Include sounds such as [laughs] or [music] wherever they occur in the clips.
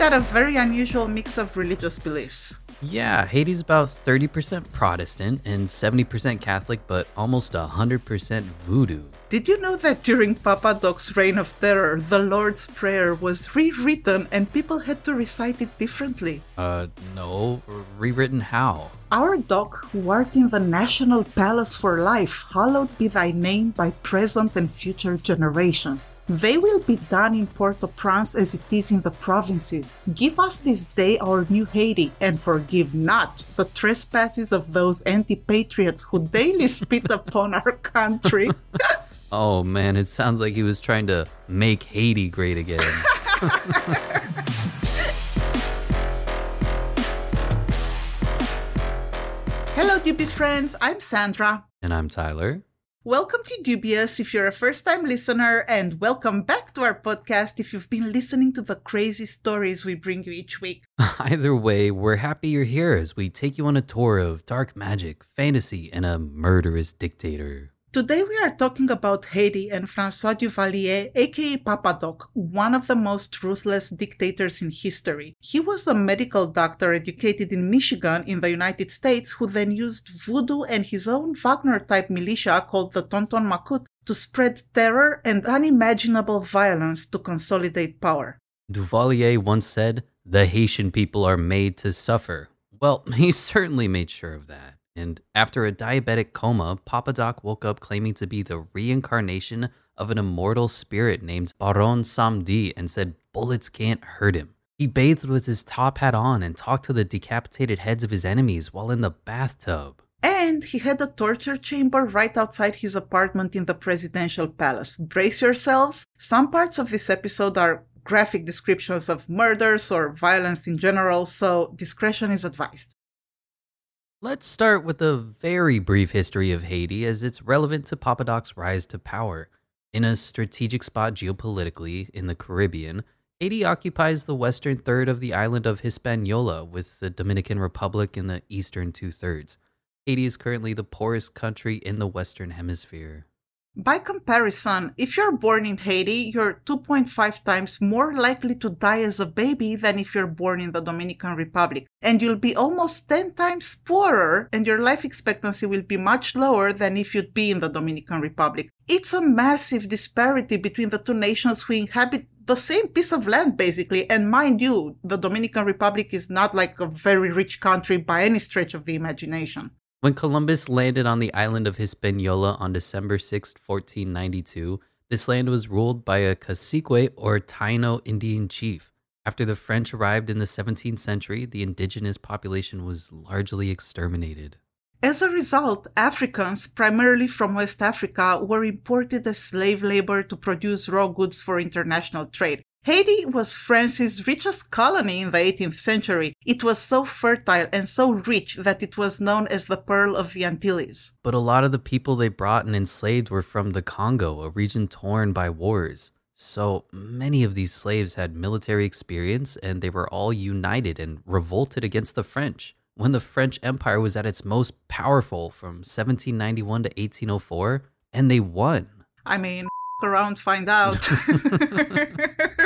got a very unusual mix of religious beliefs. Yeah, Haiti's about 30% Protestant and 70% Catholic, but almost 100% voodoo. Did you know that during Papa Doc's reign of terror, the Lord's Prayer was rewritten and people had to recite it differently? Uh, no. Rewritten how? Our Doc, who art in the National Palace for life, hallowed be thy name by present and future generations. They will be done in Port-au-Prince as it is in the provinces. Give us this day our new Haiti, and forgive not the trespasses of those anti-patriots who daily spit [laughs] upon our country. [laughs] Oh man, it sounds like he was trying to make Haiti great again. [laughs] Hello, Doobie friends. I'm Sandra. and I'm Tyler. Welcome to Dubious if you're a first time listener, and welcome back to our podcast if you've been listening to the crazy stories we bring you each week. [laughs] Either way, we're happy you're here as we take you on a tour of dark magic, fantasy, and a murderous dictator. Today we are talking about Haiti and Francois Duvalier, aka Papa Doc, one of the most ruthless dictators in history. He was a medical doctor educated in Michigan in the United States who then used voodoo and his own Wagner type militia called the Tonton Macoute to spread terror and unimaginable violence to consolidate power. Duvalier once said, The Haitian people are made to suffer. Well, [laughs] he certainly made sure of that. And after a diabetic coma, Papa Doc woke up claiming to be the reincarnation of an immortal spirit named Baron Samedi and said bullets can't hurt him. He bathed with his top hat on and talked to the decapitated heads of his enemies while in the bathtub. And he had a torture chamber right outside his apartment in the presidential palace. Brace yourselves. Some parts of this episode are graphic descriptions of murders or violence in general, so discretion is advised. Let's start with a very brief history of Haiti as it's relevant to Papa Doc's rise to power. In a strategic spot geopolitically in the Caribbean, Haiti occupies the western third of the island of Hispaniola, with the Dominican Republic in the eastern two thirds. Haiti is currently the poorest country in the Western Hemisphere. By comparison, if you're born in Haiti, you're 2.5 times more likely to die as a baby than if you're born in the Dominican Republic. And you'll be almost 10 times poorer, and your life expectancy will be much lower than if you'd be in the Dominican Republic. It's a massive disparity between the two nations who inhabit the same piece of land, basically. And mind you, the Dominican Republic is not like a very rich country by any stretch of the imagination. When Columbus landed on the island of Hispaniola on December 6, 1492, this land was ruled by a cacique or Taino Indian chief. After the French arrived in the 17th century, the indigenous population was largely exterminated. As a result, Africans, primarily from West Africa, were imported as slave labor to produce raw goods for international trade. Haiti was France's richest colony in the 18th century. It was so fertile and so rich that it was known as the Pearl of the Antilles. But a lot of the people they brought and enslaved were from the Congo, a region torn by wars. So many of these slaves had military experience and they were all united and revolted against the French. When the French Empire was at its most powerful from 1791 to 1804, and they won. I mean, [laughs] around, find out. [laughs] [laughs]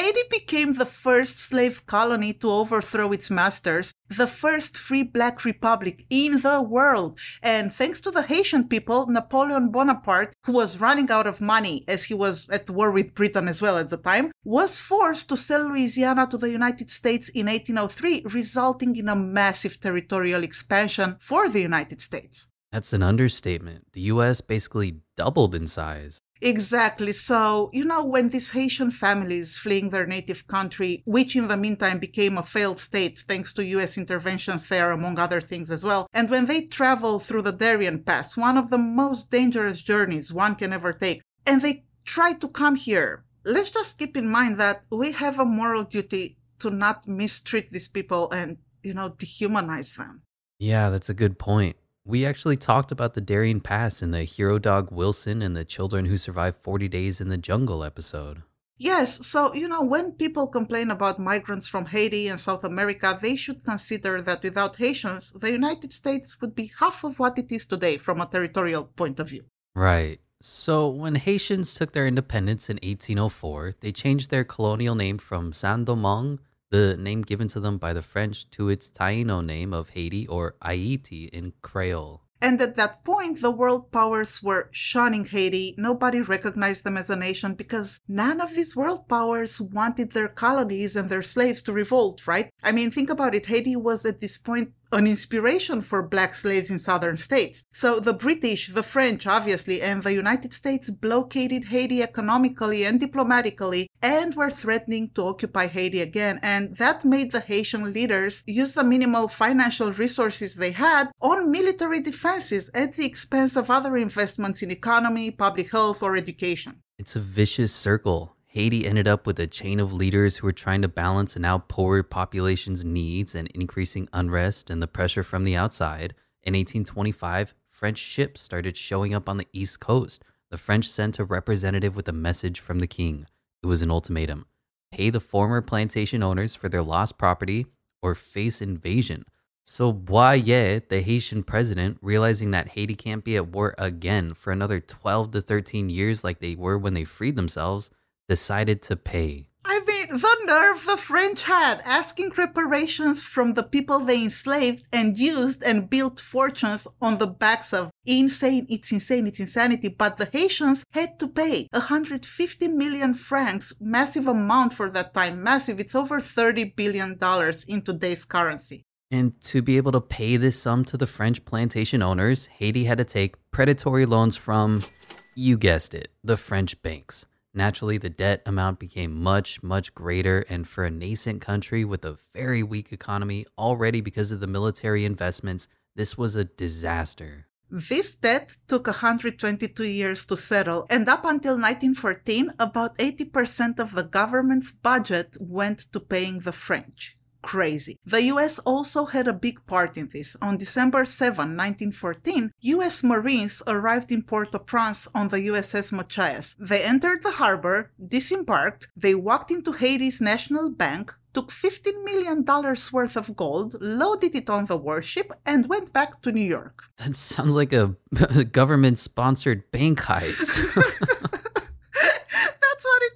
Haiti became the first slave colony to overthrow its masters, the first free black republic in the world. And thanks to the Haitian people, Napoleon Bonaparte, who was running out of money as he was at war with Britain as well at the time, was forced to sell Louisiana to the United States in 1803, resulting in a massive territorial expansion for the United States. That's an understatement. The US basically doubled in size. Exactly. So, you know, when these Haitian families fleeing their native country, which in the meantime became a failed state thanks to US interventions there, among other things as well, and when they travel through the Darien Pass, one of the most dangerous journeys one can ever take, and they try to come here, let's just keep in mind that we have a moral duty to not mistreat these people and, you know, dehumanize them. Yeah, that's a good point. We actually talked about the Darien Pass in the Hero Dog Wilson and the Children Who Survived 40 Days in the Jungle episode. Yes, so, you know, when people complain about migrants from Haiti and South America, they should consider that without Haitians, the United States would be half of what it is today from a territorial point of view. Right. So, when Haitians took their independence in 1804, they changed their colonial name from Saint Domingue, the name given to them by the French, to its Taino name of Haiti or Haiti in Creole. And at that point, the world powers were shunning Haiti. Nobody recognized them as a nation because none of these world powers wanted their colonies and their slaves to revolt, right? I mean, think about it. Haiti was at this point an inspiration for black slaves in southern states. So the British, the French, obviously, and the United States blockaded Haiti economically and diplomatically and were threatening to occupy Haiti again. And that made the Haitian leaders use the minimal financial resources they had on military defenses at the expense of other investments in economy, public health, or education. It's a vicious circle. Haiti ended up with a chain of leaders who were trying to balance an poor population's needs and increasing unrest and the pressure from the outside. In 1825, French ships started showing up on the East Coast. The French sent a representative with a message from the king. It was an ultimatum pay the former plantation owners for their lost property or face invasion. So Boyer, the Haitian president, realizing that Haiti can't be at war again for another 12 to 13 years like they were when they freed themselves, decided to pay. I mean, the nerve the French had asking reparations from the people they enslaved and used and built fortunes on the backs of insane, it's insane, it's insanity. But the Haitians had to pay 150 million francs, massive amount for that time, massive. It's over 30 billion dollars in today's currency. And to be able to pay this sum to the French plantation owners, Haiti had to take predatory loans from, you guessed it, the French banks. Naturally, the debt amount became much, much greater. And for a nascent country with a very weak economy, already because of the military investments, this was a disaster. This debt took 122 years to settle, and up until 1914, about 80% of the government's budget went to paying the French crazy. The US also had a big part in this. On December 7, 1914, US Marines arrived in Port-au-Prince on the USS Machias. They entered the harbor, disembarked, they walked into Haiti's National Bank, took $15 million worth of gold, loaded it on the warship, and went back to New York. That sounds like a [laughs] government sponsored bank heist. [laughs]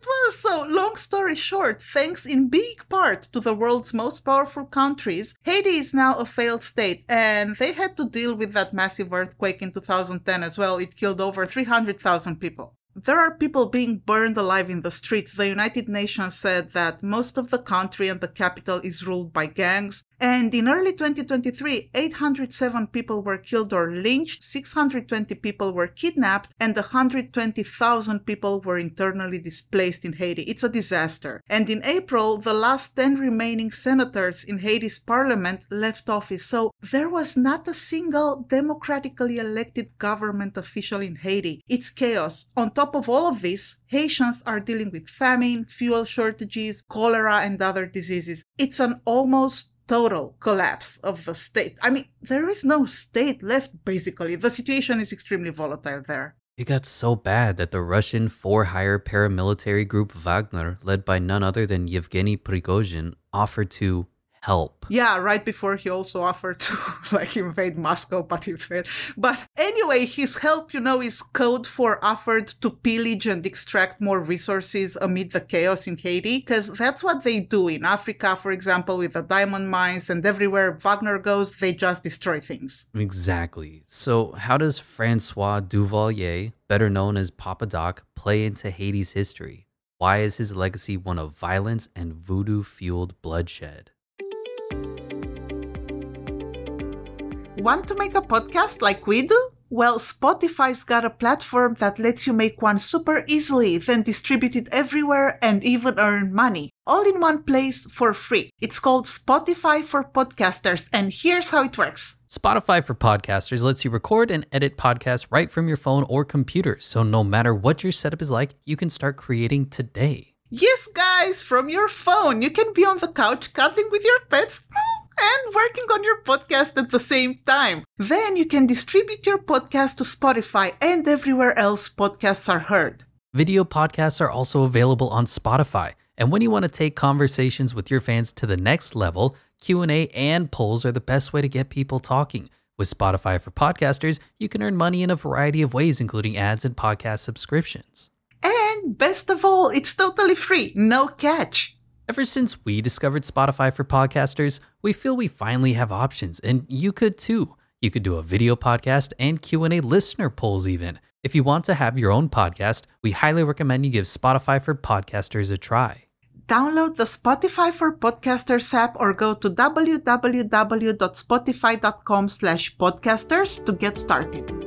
Well, so, long story short, thanks in big part to the world's most powerful countries, Haiti is now a failed state, and they had to deal with that massive earthquake in 2010 as well. It killed over 300,000 people. There are people being burned alive in the streets. The United Nations said that most of the country and the capital is ruled by gangs. And in early 2023, 807 people were killed or lynched, 620 people were kidnapped, and 120,000 people were internally displaced in Haiti. It's a disaster. And in April, the last 10 remaining senators in Haiti's parliament left office. So there was not a single democratically elected government official in Haiti. It's chaos. On top of all of this, Haitians are dealing with famine, fuel shortages, cholera, and other diseases. It's an almost total collapse of the state. I mean, there is no state left, basically. The situation is extremely volatile there. It got so bad that the Russian for hire paramilitary group Wagner, led by none other than Yevgeny Prigozhin, offered to help. Yeah, right before he also offered to [laughs] like invade Moscow, but he failed. But anyway, his help, you know, is code for offered to pillage and extract more resources amid the chaos in Haiti, because that's what they do in Africa, for example, with the diamond mines, and everywhere Wagner goes, they just destroy things. Exactly. So, how does Francois Duvalier, better known as Papa Doc, play into Haiti's history? Why is his legacy one of violence and voodoo fueled bloodshed? Want to make a podcast like we do? Well, Spotify's got a platform that lets you make one super easily, then distribute it everywhere and even earn money. All in one place for free. It's called Spotify for Podcasters, and here's how it works. Spotify for Podcasters lets you record and edit podcasts right from your phone or computer, so no matter what your setup is like, you can start creating today. Yes, guys, from your phone. You can be on the couch cuddling with your pets and working on your podcast at the same time. Then you can distribute your podcast to Spotify and everywhere else podcasts are heard. Video podcasts are also available on Spotify. And when you want to take conversations with your fans to the next level, Q&A and polls are the best way to get people talking. With Spotify for podcasters, you can earn money in a variety of ways, including ads and podcast subscriptions. And best of all, it's totally free, no catch. Ever since we discovered Spotify for podcasters, we feel we finally have options, and you could too. You could do a video podcast and Q&A listener polls even. If you want to have your own podcast, we highly recommend you give Spotify for podcasters a try download the Spotify for Podcasters app or go to www.spotify.com slash podcasters to get started.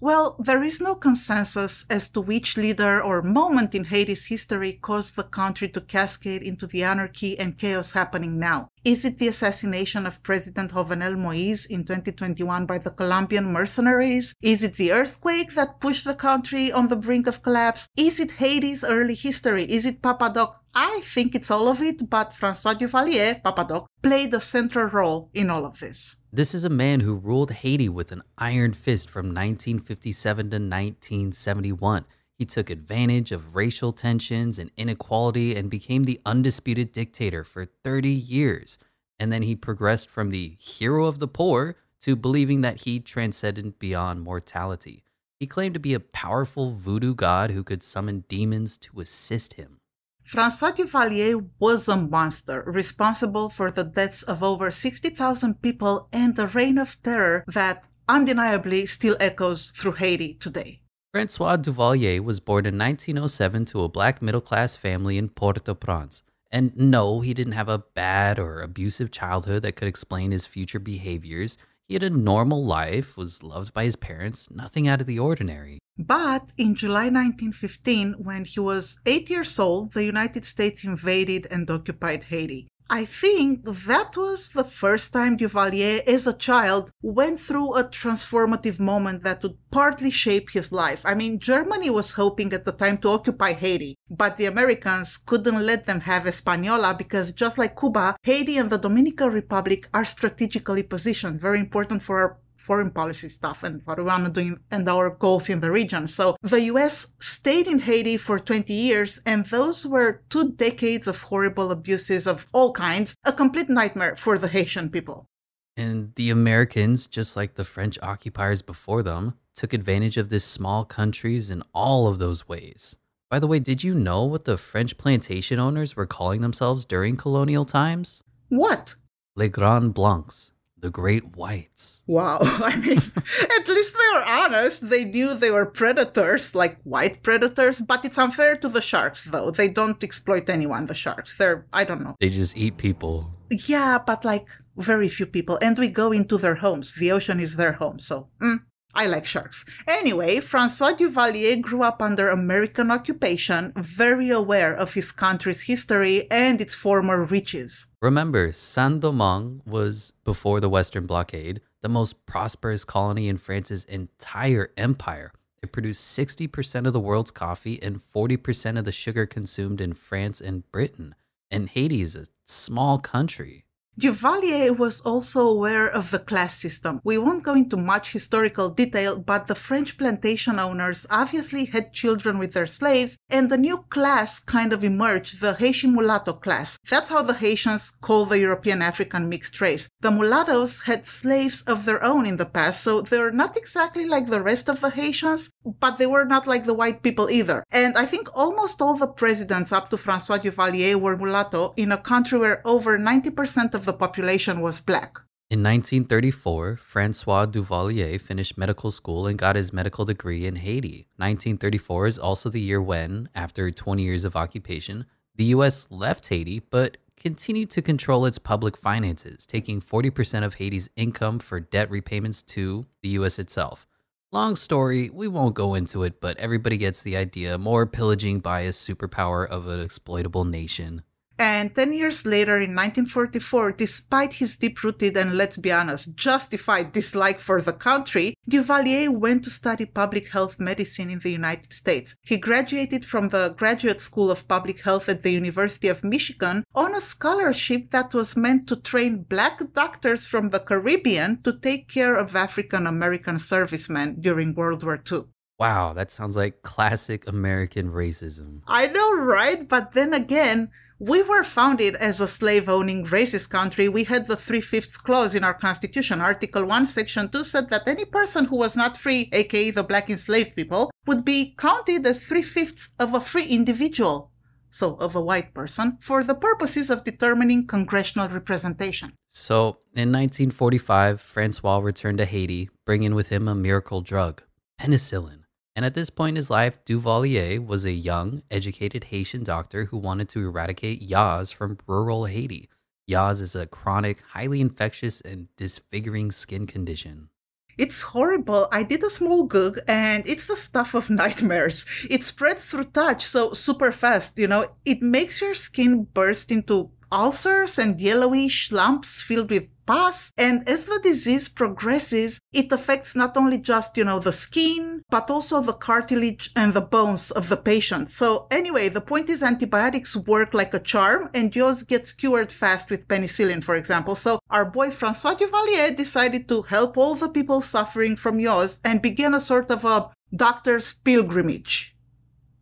Well, there is no consensus as to which leader or moment in Haiti's history caused the country to cascade into the anarchy and chaos happening now. Is it the assassination of President Jovenel Moise in 2021 by the Colombian mercenaries? Is it the earthquake that pushed the country on the brink of collapse? Is it Haiti's early history? Is it Papa Doc? I think it's all of it, but Francois Duvalier, Papa Doc, played a central role in all of this. This is a man who ruled Haiti with an iron fist from 1957 to 1971. He took advantage of racial tensions and inequality and became the undisputed dictator for 30 years. And then he progressed from the hero of the poor to believing that he transcended beyond mortality. He claimed to be a powerful voodoo god who could summon demons to assist him. Francois Duvalier was a monster, responsible for the deaths of over 60,000 people and the reign of terror that undeniably still echoes through Haiti today. Francois Duvalier was born in 1907 to a black middle class family in Port au Prince. And no, he didn't have a bad or abusive childhood that could explain his future behaviors. He had a normal life, was loved by his parents, nothing out of the ordinary. But in July 1915, when he was eight years old, the United States invaded and occupied Haiti. I think that was the first time Duvalier, as a child, went through a transformative moment that would partly shape his life. I mean, Germany was hoping at the time to occupy Haiti, but the Americans couldn't let them have Hispaniola because just like Cuba, Haiti and the Dominican Republic are strategically positioned, very important for our foreign policy stuff and what we want to do and our goals in the region. So the US stayed in Haiti for 20 years, and those were two decades of horrible abuses of all kinds, a complete nightmare for the Haitian people. And the Americans, just like the French occupiers before them, took advantage of this small countries in all of those ways. By the way, did you know what the French plantation owners were calling themselves during colonial times? What? Les Grands Blancs, the Great Whites. Wow. [laughs] I mean, at least they were honest. They knew they were predators, like white predators, but it's unfair to the sharks, though. They don't exploit anyone, the sharks. They're, I don't know. They just eat people. Yeah, but like very few people. And we go into their homes. The ocean is their home. So, mm, I like sharks. Anyway, Francois Duvalier grew up under American occupation, very aware of his country's history and its former riches. Remember, Saint Domingue was, before the Western blockade, the most prosperous colony in France's entire empire. It produced 60% of the world's coffee and 40% of the sugar consumed in France and Britain. And Haiti is a small country. Duvalier was also aware of the class system. We won't go into much historical detail, but the French plantation owners obviously had children with their slaves, and a new class kind of emerged, the Haitian mulatto class. That's how the Haitians call the European African mixed race. The mulattoes had slaves of their own in the past, so they're not exactly like the rest of the Haitians, but they were not like the white people either. And I think almost all the presidents up to Francois Duvalier were mulatto in a country where over 90% of the population was black. In 1934, Francois Duvalier finished medical school and got his medical degree in Haiti. 1934 is also the year when, after 20 years of occupation, the US left Haiti but continued to control its public finances, taking 40% of Haiti's income for debt repayments to the US itself. Long story, we won't go into it, but everybody gets the idea more pillaging by a superpower of an exploitable nation. And 10 years later, in 1944, despite his deep rooted and let's be honest, justified dislike for the country, Duvalier went to study public health medicine in the United States. He graduated from the Graduate School of Public Health at the University of Michigan on a scholarship that was meant to train black doctors from the Caribbean to take care of African American servicemen during World War II. Wow, that sounds like classic American racism. I know, right? But then again, we were founded as a slave owning racist country. We had the three fifths clause in our constitution. Article 1, section 2 said that any person who was not free, aka the black enslaved people, would be counted as three fifths of a free individual so of a white person, for the purposes of determining congressional representation. So, in 1945, Francois returned to Haiti, bringing with him a miracle drug, penicillin. And at this point in his life, Duvalier was a young, educated Haitian doctor who wanted to eradicate yaws from rural Haiti. Yaws is a chronic, highly infectious, and disfiguring skin condition. It's horrible. I did a small goog and it's the stuff of [laughs] nightmares. It spreads through touch so super fast, you know. It makes your skin burst into ulcers and yellowish lumps filled with And as the disease progresses, it affects not only just, you know, the skin, but also the cartilage and the bones of the patient. So anyway, the point is antibiotics work like a charm and yaws gets cured fast with penicillin, for example. So our boy Francois Duvalier decided to help all the people suffering from yaws and began a sort of a doctor's pilgrimage,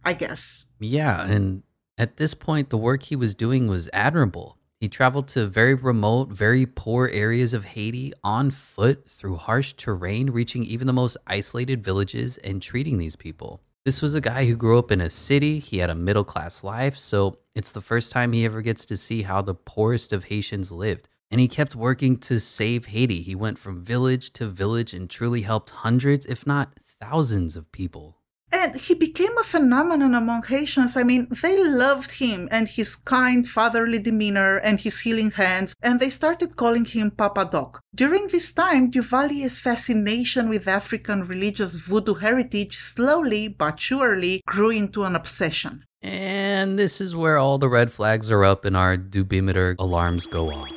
I guess. Yeah, and at this point, the work he was doing was admirable. He traveled to very remote, very poor areas of Haiti on foot through harsh terrain, reaching even the most isolated villages and treating these people. This was a guy who grew up in a city, he had a middle class life, so it's the first time he ever gets to see how the poorest of Haitians lived. And he kept working to save Haiti. He went from village to village and truly helped hundreds, if not thousands, of people. And he became a phenomenon among Haitians. I mean, they loved him and his kind fatherly demeanor and his healing hands, and they started calling him Papa Doc. During this time, Duvalier's fascination with African religious voodoo heritage slowly but surely grew into an obsession. And this is where all the red flags are up and our dubimeter alarms go off.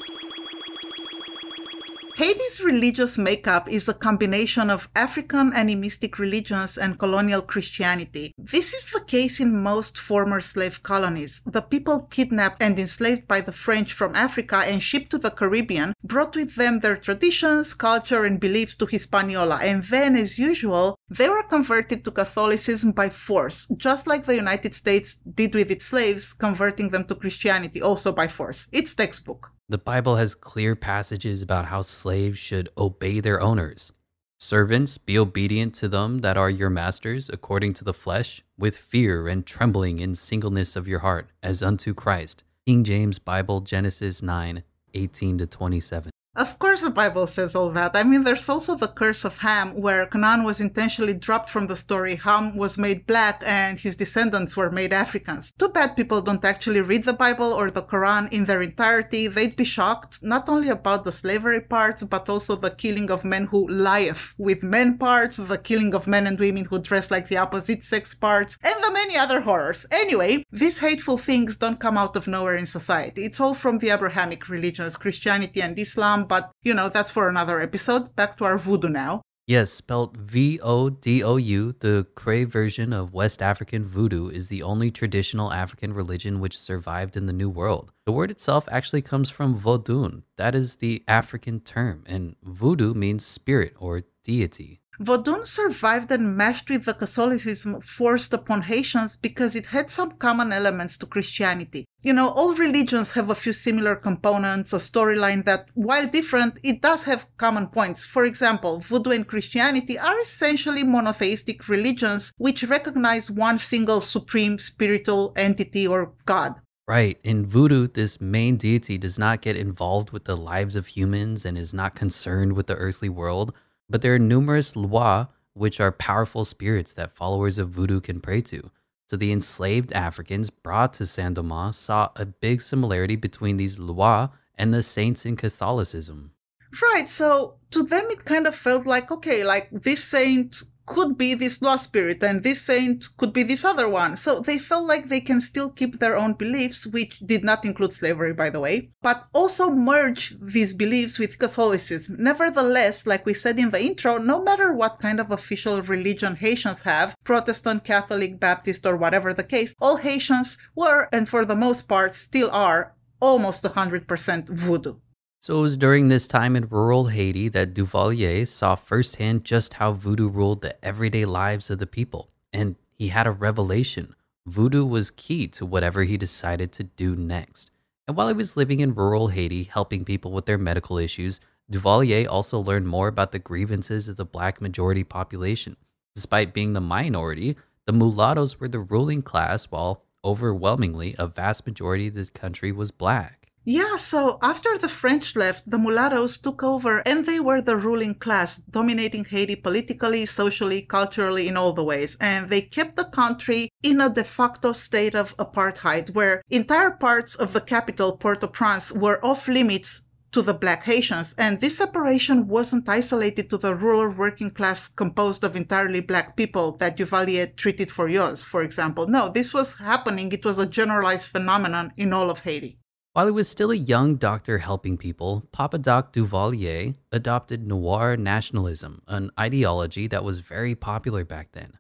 Haiti's religious makeup is a combination of African animistic religions and colonial Christianity. This is the case in most former slave colonies. The people kidnapped and enslaved by the French from Africa and shipped to the Caribbean brought with them their traditions, culture, and beliefs to Hispaniola, and then, as usual, they were converted to Catholicism by force, just like the United States did with its slaves, converting them to Christianity also by force. It's textbook. The Bible has clear passages about how slaves should obey their owners. Servants, be obedient to them that are your masters according to the flesh, with fear and trembling in singleness of your heart, as unto Christ. King James Bible, Genesis 9 18 to 27. Of course, the Bible says all that. I mean, there's also the curse of Ham, where Canaan was intentionally dropped from the story. Ham was made black and his descendants were made Africans. Too bad people don't actually read the Bible or the Quran in their entirety. They'd be shocked not only about the slavery parts, but also the killing of men who lieth with men parts, the killing of men and women who dress like the opposite sex parts, and the many other horrors. Anyway, these hateful things don't come out of nowhere in society. It's all from the Abrahamic religions, Christianity and Islam but you know, that's for another episode. Back to our voodoo now. Yes, spelled V O D O U, the Cray version of West African voodoo is the only traditional African religion which survived in the New World. The word itself actually comes from Vodun, that is the African term, and voodoo means spirit or deity. Vodun survived and meshed with the Catholicism forced upon Haitians because it had some common elements to Christianity. You know, all religions have a few similar components, a storyline that, while different, it does have common points. For example, Voodoo and Christianity are essentially monotheistic religions which recognize one single supreme spiritual entity or God. Right. In voodoo, this main deity does not get involved with the lives of humans and is not concerned with the earthly world but there are numerous lwa, which are powerful spirits that followers of voodoo can pray to. So the enslaved Africans brought to Saint Domingue saw a big similarity between these lwa and the saints in Catholicism. Right. So to them, it kind of felt like, okay, like this saint could be this lost spirit and this saint could be this other one. So they felt like they can still keep their own beliefs, which did not include slavery, by the way, but also merge these beliefs with Catholicism. Nevertheless, like we said in the intro, no matter what kind of official religion Haitians have, Protestant, Catholic, Baptist, or whatever the case, all Haitians were, and for the most part still are, almost 100% voodoo. So it was during this time in rural Haiti that Duvalier saw firsthand just how voodoo ruled the everyday lives of the people. And he had a revelation. voodoo was key to whatever he decided to do next. And while he was living in rural Haiti, helping people with their medical issues, Duvalier also learned more about the grievances of the black majority population. Despite being the minority, the mulattoes were the ruling class, while overwhelmingly a vast majority of the country was black. Yeah, so after the French left, the mulattoes took over and they were the ruling class, dominating Haiti politically, socially, culturally, in all the ways. And they kept the country in a de facto state of apartheid, where entire parts of the capital, Port au Prince, were off limits to the black Haitians. And this separation wasn't isolated to the rural working class composed of entirely black people that Duvalier treated for yaws, for example. No, this was happening. It was a generalized phenomenon in all of Haiti. While he was still a young doctor helping people, Papa Doc Duvalier adopted noir nationalism, an ideology that was very popular back then.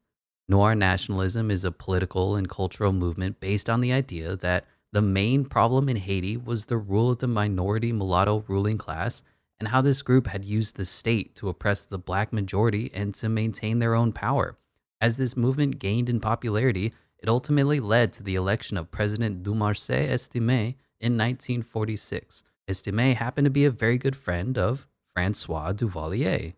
Noir nationalism is a political and cultural movement based on the idea that the main problem in Haiti was the rule of the minority mulatto ruling class and how this group had used the state to oppress the black majority and to maintain their own power. As this movement gained in popularity, it ultimately led to the election of President Dumarsais Estimé in 1946. Estimé happened to be a very good friend of Francois Duvalier.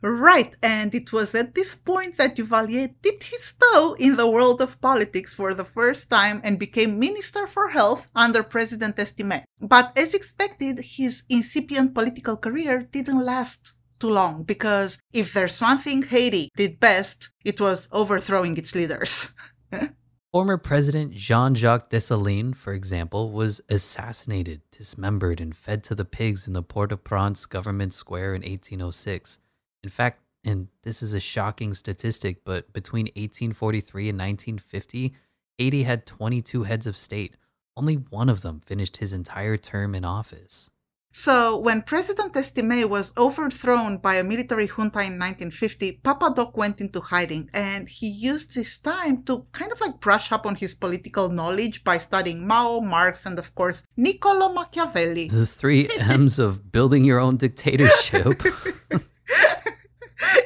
Right, and it was at this point that Duvalier dipped his toe in the world of politics for the first time and became Minister for Health under President Estimé. But as expected, his incipient political career didn't last too long because if there's one thing Haiti did best, it was overthrowing its leaders. [laughs] Former President Jean Jacques Dessalines, for example, was assassinated, dismembered, and fed to the pigs in the Port au Prince government square in 1806. In fact, and this is a shocking statistic, but between 1843 and 1950, Haiti had 22 heads of state. Only one of them finished his entire term in office. So, when President Estimé was overthrown by a military junta in 1950, Papa Doc went into hiding and he used this time to kind of like brush up on his political knowledge by studying Mao, Marx, and of course, Niccolo Machiavelli. The three M's of building your own dictatorship. [laughs]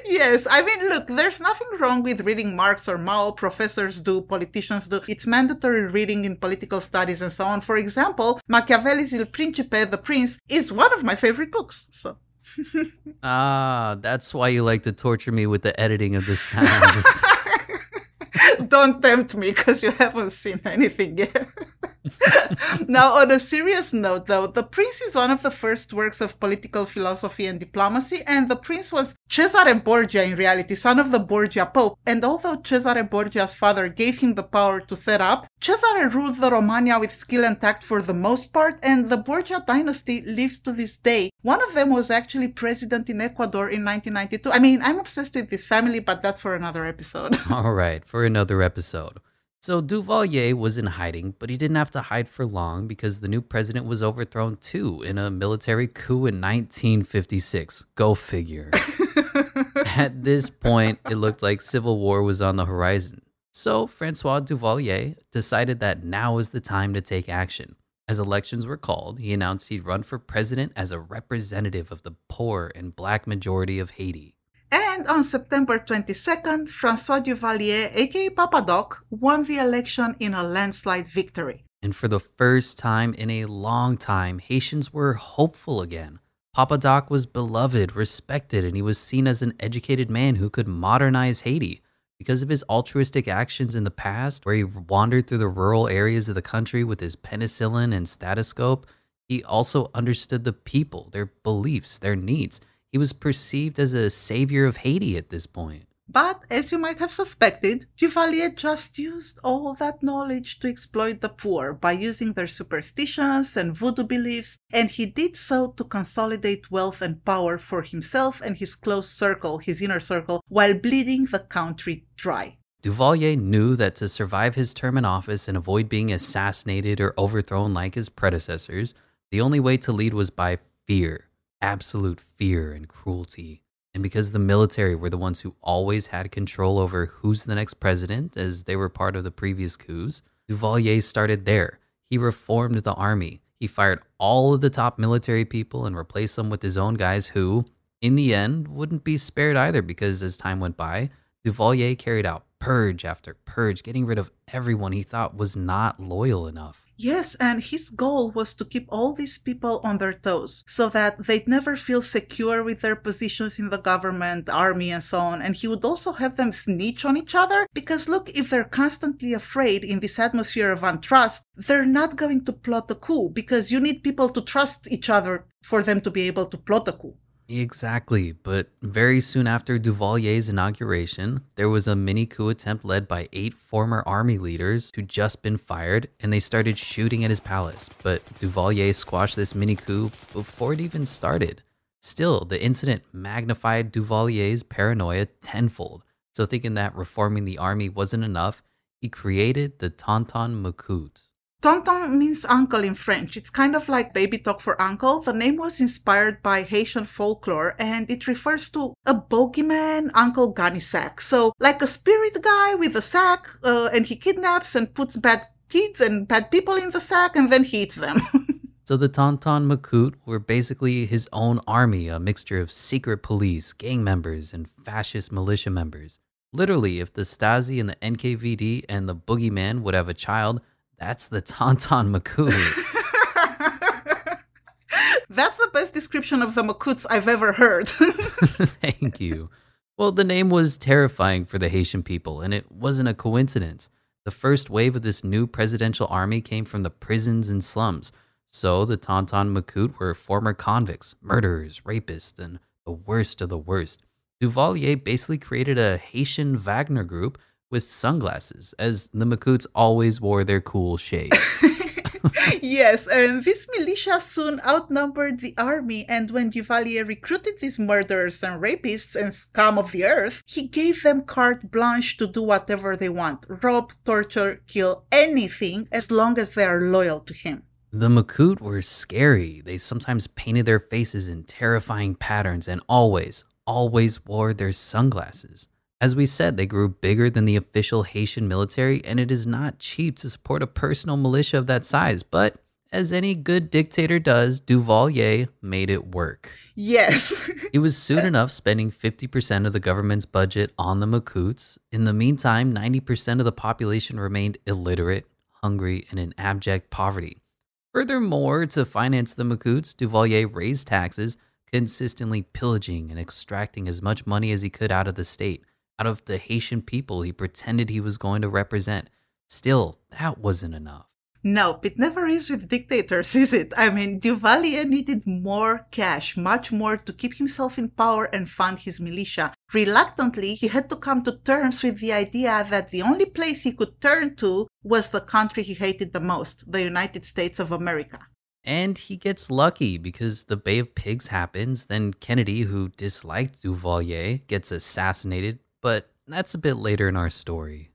yes, I mean, look, there's nothing wrong with reading Marx or Mao. Professors do, politicians do. It's mandatory reading in political studies and so on. For example, Machiavelli's Il Principe, The Prince, is one of my favorite books. So. [laughs] ah, that's why you like to torture me with the editing of the [laughs] sound. Don't tempt me because you haven't seen anything yet. [laughs] now, on a serious note, though, The Prince is one of the first works of political philosophy and diplomacy, and The Prince was Cesare Borgia in reality, son of the Borgia Pope. And although Cesare Borgia's father gave him the power to set up, Cesare ruled the Romagna with skill and tact for the most part, and the Borgia dynasty lives to this day. One of them was actually president in Ecuador in 1992. I mean, I'm obsessed with this family, but that's for another episode. [laughs] All right, for another episode. So Duvalier was in hiding, but he didn't have to hide for long because the new president was overthrown too in a military coup in 1956. Go figure. [laughs] At this point, it looked like civil war was on the horizon. So Francois Duvalier decided that now was the time to take action. As elections were called, he announced he'd run for president as a representative of the poor and black majority of Haiti. And on September 22nd, Francois Duvalier, aka Papa Doc, won the election in a landslide victory. And for the first time in a long time, Haitians were hopeful again. Papa Doc was beloved, respected, and he was seen as an educated man who could modernize Haiti. Because of his altruistic actions in the past, where he wandered through the rural areas of the country with his penicillin and stethoscope, he also understood the people, their beliefs, their needs, he was perceived as a savior of Haiti at this point. But as you might have suspected, Duvalier just used all that knowledge to exploit the poor by using their superstitions and voodoo beliefs, and he did so to consolidate wealth and power for himself and his close circle, his inner circle, while bleeding the country dry. Duvalier knew that to survive his term in office and avoid being assassinated or overthrown like his predecessors, the only way to lead was by fear absolute fear and cruelty. And because the military were the ones who always had control over who's the next president, as they were part of the previous coups, Duvalier started there. He reformed the army. He fired all of the top military people and replaced them with his own guys who, in the end, wouldn't be spared either because as time went by, Duvalier carried out purge after purge, getting rid of everyone he thought was not loyal enough. Yes, and his goal was to keep all these people on their toes so that they'd never feel secure with their positions in the government, army, and so on. And he would also have them snitch on each other because, look, if they're constantly afraid in this atmosphere of untrust, they're not going to plot a coup because you need people to trust each other for them to be able to plot a coup. Exactly, but very soon after Duvalier's inauguration, there was a mini coup attempt led by eight former army leaders who'd just been fired, and they started shooting at his palace. But Duvalier squashed this mini coup before it even started. Still, the incident magnified Duvalier's paranoia tenfold. So, thinking that reforming the army wasn't enough, he created the Tonton Macoute. Tonton means uncle in French. It's kind of like baby talk for uncle. The name was inspired by Haitian folklore and it refers to a bogeyman, Uncle Gunny Sack. So, like a spirit guy with a sack, uh, and he kidnaps and puts bad kids and bad people in the sack and then he eats them. [laughs] So the Tonton Macoute were basically his own army, a mixture of secret police, gang members, and fascist militia members. Literally, if the Stasi and the NKVD and the Boogeyman would have a child, that's the Tonton Macoute. [laughs] That's the best description of the Macoutes I've ever heard. [laughs] Thank you. Well, the name was terrifying for the Haitian people, and it wasn't a coincidence. The first wave of this new presidential army came from the prisons and slums. So the Tonton Macoute were former convicts, murderers, rapists, and the worst of the worst. Duvalier basically created a Haitian Wagner group with sunglasses, as the Macoutes always wore their cool shades. [laughs] [laughs] yes, and this militia soon outnumbered the army, and when Duvalier recruited these murderers and rapists and scum of the earth, he gave them carte blanche to do whatever they want rob, torture, kill, anything, as long as they are loyal to him. The Macoute were scary. They sometimes painted their faces in terrifying patterns and always, always wore their sunglasses. As we said, they grew bigger than the official Haitian military, and it is not cheap to support a personal militia of that size. But as any good dictator does, Duvalier made it work. Yes. [laughs] He was soon enough spending 50% of the government's budget on the Macoutes. In the meantime, 90% of the population remained illiterate, hungry, and in abject poverty. Furthermore, to finance the Macoutes, Duvalier raised taxes, consistently pillaging and extracting as much money as he could out of the state out of the Haitian people he pretended he was going to represent. Still, that wasn't enough. Nope, it never is with dictators, [laughs] is it? I mean, Duvalier needed more cash, much more to keep himself in power and fund his militia. Reluctantly, he had to come to terms with the idea that the only place he could turn to was the country he hated the most, the United States of America. And he gets lucky because the Bay of Pigs happens, then Kennedy, who disliked Duvalier, gets assassinated, but that's a bit later in our story.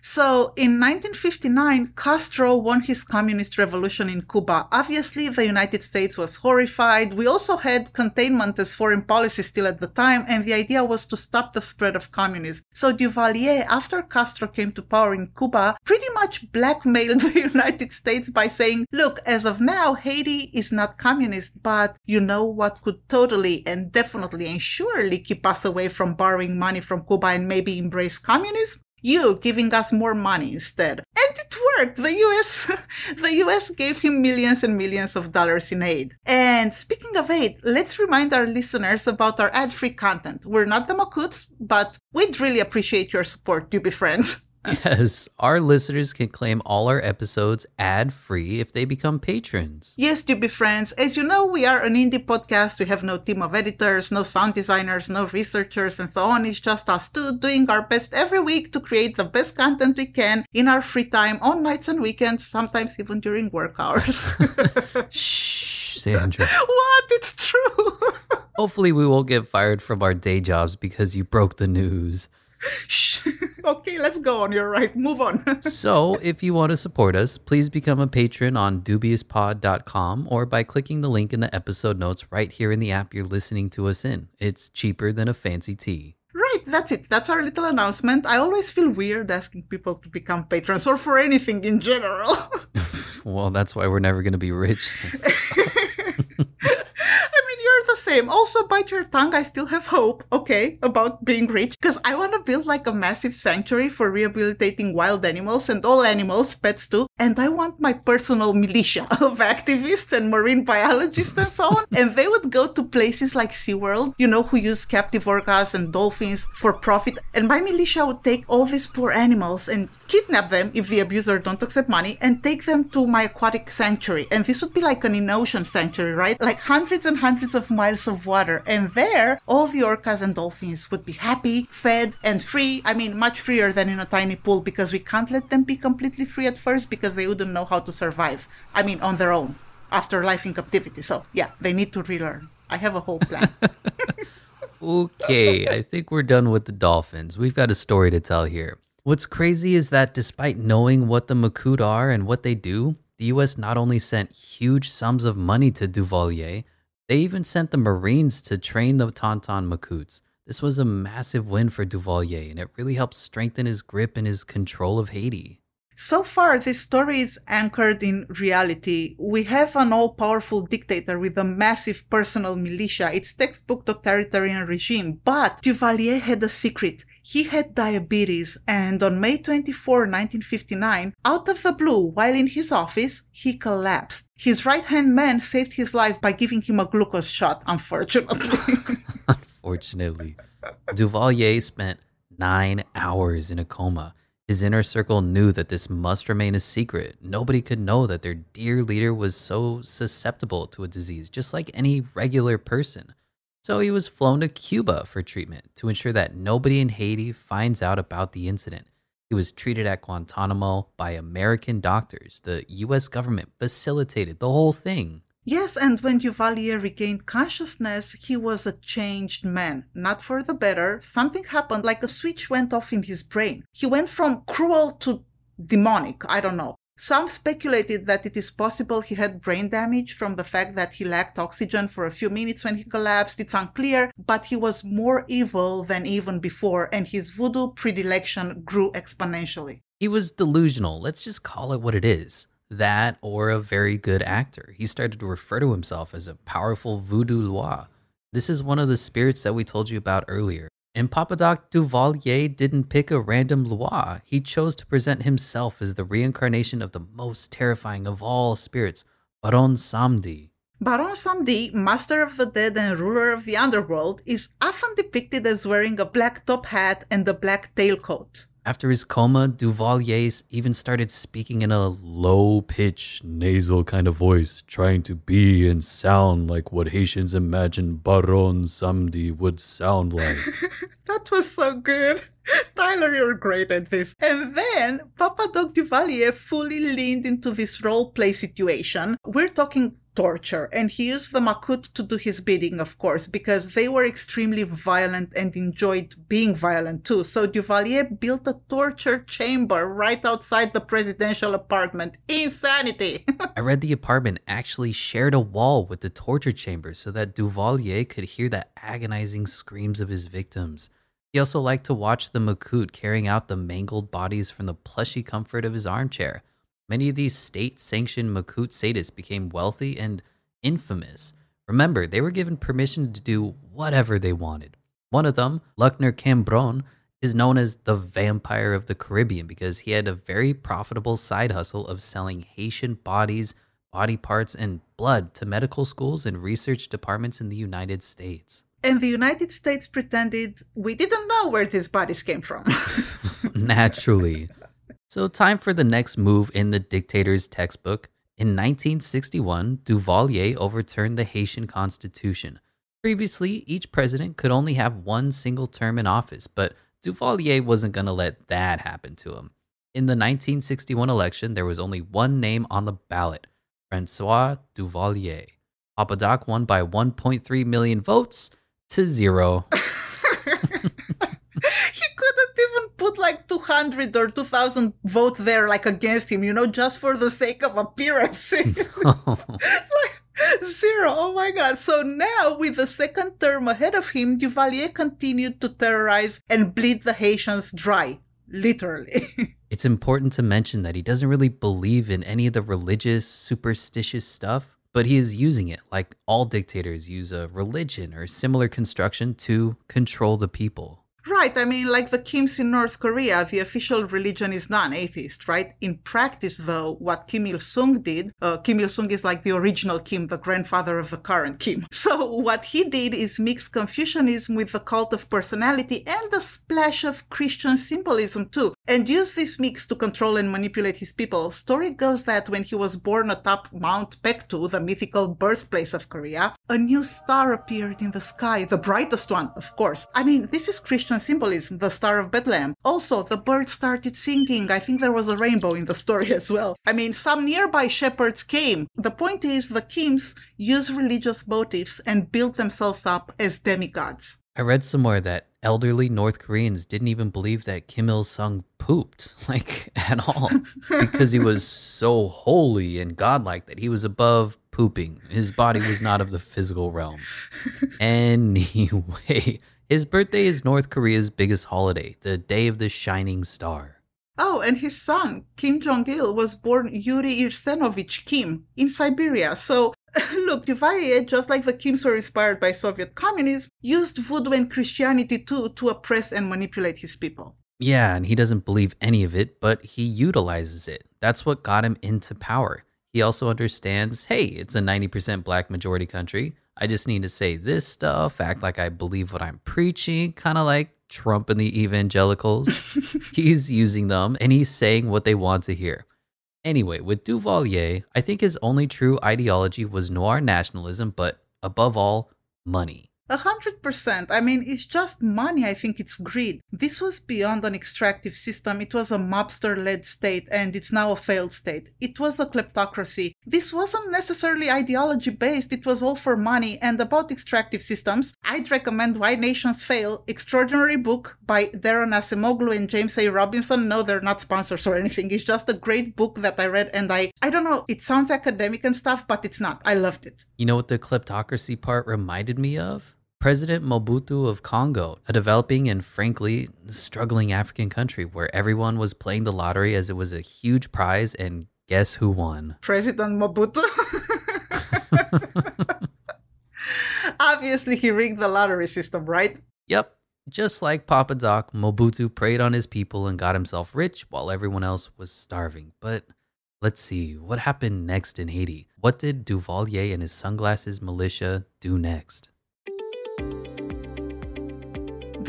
So, in 1959, Castro won his communist revolution in Cuba. Obviously, the United States was horrified. We also had containment as foreign policy still at the time, and the idea was to stop the spread of communism. So, Duvalier, after Castro came to power in Cuba, pretty much blackmailed [laughs] the United States by saying, Look, as of now, Haiti is not communist, but you know what could totally and definitely and surely keep us away from borrowing money from Cuba and maybe embrace communism? You giving us more money instead. And it worked. The US [laughs] the US gave him millions and millions of dollars in aid. And speaking of aid, let's remind our listeners about our ad-free content. We're not the Macoutes, but we'd really appreciate your support, to be friends. [laughs] Yes, our listeners can claim all our episodes ad free if they become patrons. Yes, to be friends, as you know, we are an indie podcast. We have no team of editors, no sound designers, no researchers, and so on. It's just us two doing our best every week to create the best content we can in our free time on nights and weekends, sometimes even during work hours. [laughs] Shh, Sandra. what? It's true. [laughs] Hopefully, we won't get fired from our day jobs because you broke the news. Shh. [laughs] okay, let's go on. You're right. Move on. [laughs] so, if you want to support us, please become a patron on dubiouspod.com or by clicking the link in the episode notes right here in the app you're listening to us in. It's cheaper than a fancy tea. Right, that's it. That's our little announcement. I always feel weird asking people to become patrons or for anything in general. Same. Also, bite your tongue. I still have hope, okay, about being rich because I want to build like a massive sanctuary for rehabilitating wild animals and all animals, pets too. And I want my personal militia [laughs] of activists and marine biologists and so on. and they would go to places like SeaWorld, you know, who use captive orcas and dolphins for profit. And my militia would take all these poor animals and kidnap them if the abuser don't accept money and take them to my aquatic sanctuary. And this would be like an in-ocean sanctuary, right? Like hundreds and hundreds of miles of water. And there, all the orcas and dolphins would be happy, fed, and free. I mean, much freer than in a tiny pool because we can't let them be completely free at first because they wouldn't know how to survive. I mean, on their own after life in captivity. So yeah, they need to relearn. I have a whole plan. [laughs] okay, I think we're done with the dolphins. We've got a story to tell here. What's crazy is that despite knowing what the Macoute are and what they do, the US not only sent huge sums of money to Duvalier, they even sent the Marines to train the Tonton Macoutes. This was a massive win for Duvalier, and it really helped strengthen his grip and his control of Haiti. So far, this story is anchored in reality. We have an all powerful dictator with a massive personal militia. It's textbook totalitarian regime. But Duvalier had a secret. He had diabetes, and on May 24, 1959, out of the blue, while in his office, he collapsed. His right hand man saved his life by giving him a glucose shot, unfortunately. [laughs] unfortunately. Duvalier spent nine hours in a coma. His inner circle knew that this must remain a secret. Nobody could know that their dear leader was so susceptible to a disease, just like any regular person. So he was flown to Cuba for treatment to ensure that nobody in Haiti finds out about the incident. He was treated at Guantanamo by American doctors. The US government facilitated the whole thing. Yes, and when Duvalier regained consciousness, he was a changed man. Not for the better. Something happened, like a switch went off in his brain. He went from cruel to demonic. I don't know. Some speculated that it is possible he had brain damage from the fact that he lacked oxygen for a few minutes when he collapsed. It's unclear, but he was more evil than even before, and his voodoo predilection grew exponentially. He was delusional. Let's just call it what it is that or a very good actor. He started to refer to himself as a powerful voodoo lwa. This is one of the spirits that we told you about earlier. And Papa Doc Duvalier didn't pick a random lwa. He chose to present himself as the reincarnation of the most terrifying of all spirits, Baron Samedi. Baron Samedi, master of the dead and ruler of the underworld, is often depicted as wearing a black top hat and a black tailcoat. After his coma, Duvalier even started speaking in a low pitched, nasal kind of voice, trying to be and sound like what Haitians imagine Baron Samedi would sound like. [laughs] that was so good. Tyler, you're great at this. And then Papa Doc Duvalier fully leaned into this role play situation. We're talking torture. And he used the Macoute to do his bidding, of course, because they were extremely violent and enjoyed being violent too. So Duvalier built a torture chamber right outside the presidential apartment. Insanity! [laughs] I read the apartment actually shared a wall with the torture chamber so that Duvalier could hear the agonizing screams of his victims. He also liked to watch the Macoute carrying out the mangled bodies from the plushy comfort of his armchair. Many of these state sanctioned Macoute sadists became wealthy and infamous. Remember, they were given permission to do whatever they wanted. One of them, Luckner Cambronne, is known as the vampire of the Caribbean because he had a very profitable side hustle of selling Haitian bodies, body parts, and blood to medical schools and research departments in the United States. And the United States pretended we didn't know where these bodies came from. [laughs] Naturally. So, time for the next move in the dictator's textbook. In 1961, Duvalier overturned the Haitian constitution. Previously, each president could only have one single term in office, but Duvalier wasn't going to let that happen to him. In the 1961 election, there was only one name on the ballot Francois Duvalier. Papa Doc won by 1.3 million votes to zero. [laughs] put like 200 or 2000 votes there like against him you know just for the sake of appearance. [laughs] [laughs] Like zero. Oh my god. So now with the second term ahead of him duvalier continued to terrorize and bleed the haitians dry literally. [laughs] It's important to mention that he doesn't really believe in any of the religious superstitious stuff but he is using it like all dictators use a religion or similar construction to control the people. Right. I mean, like the Kims in North Korea, the official religion is non atheist, right? In practice, though, what Kim Il sung did, uh, Kim Il sung is like the original Kim, the grandfather of the current Kim. [laughs] So, what he did is mix Confucianism with the cult of personality and a splash of Christian symbolism, too, and use this mix to control and manipulate his people. Story goes that when he was born atop Mount Paektu, the mythical birthplace of Korea, a new star appeared in the sky, the brightest one, of course. I mean, this is Christian symbolism, the Star of Bethlehem. Also, the bird started singing. I think there was a rainbow in the story [laughs] as well. I mean, some nearby shepherds came. The point is, the Kims use religious motifs and build themselves up as demigods. I read somewhere that elderly North Koreans didn't even believe that Kim Il sung pooped, [laughs] like at all, because he was so holy and godlike that he was above pooping. His body was not of the physical realm. [laughs] Anyway, his birthday is North Korea's biggest holiday, the Day of the Shining Star. Oh, and his son, Kim Jong il, was born Yuri Irsenovich Kim in Siberia. So, [laughs] look, Duvalier, just like the Kims were inspired by Soviet communism, used voodoo and Christianity too to oppress and manipulate his people. Yeah, and he doesn't believe any of it, but he utilizes it. That's what got him into power. He also understands hey, it's a 90% black majority country. I just need to say this stuff, act like I believe what I'm preaching, kind of like Trump and the evangelicals. [laughs] he's using them and he's saying what they want to hear. Anyway, with Duvalier, I think his only true ideology was noir nationalism, but above all, money. A hundred percent. I mean, it's just money. I think it's greed. This was beyond an extractive system. It was a mobster led state, and it's now a failed state. It was a kleptocracy. This wasn't necessarily ideology based, it was all for money. And about extractive systems, I'd recommend Why Nations Fail, extraordinary book by Daron Acemoglu and James A. Robinson. No, they're not sponsors or anything. It's just a great book that I read, and I, I don't know, it sounds academic and stuff, but it's not. I loved it. You know what the kleptocracy part reminded me of? President Mobutu of Congo, a developing and frankly struggling African country where everyone was playing the lottery as it was a huge prize, and guess who won? President Mobutu. [laughs] Obviously, he rigged the lottery system, right? Yep. Just like Papa Doc, Mobutu preyed on his people and got himself rich while everyone else was starving. But let's see, what happened next in Haiti? What did Duvalier and his sunglasses militia do next?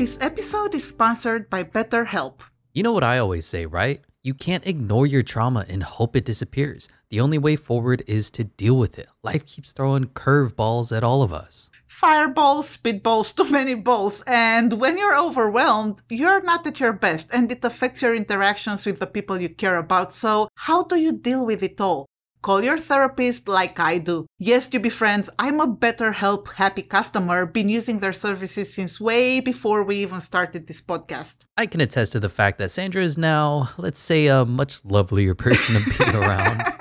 This episode is sponsored by BetterHelp. You know what I always say, right? You can't ignore your trauma and hope it disappears. The only way forward is to deal with it. Life keeps throwing curveballs at all of us. Fireballs, spitballs, too many balls. And when you're overwhelmed, you're not at your best and it affects your interactions with the people you care about. So, how do you deal with it all? Call your therapist like I do. Yes, to be friends, I'm a BetterHelp happy customer, been using their services since way before we even started this podcast. I can attest to the fact that Sandra is now, let's say, a much lovelier person to be around. [laughs]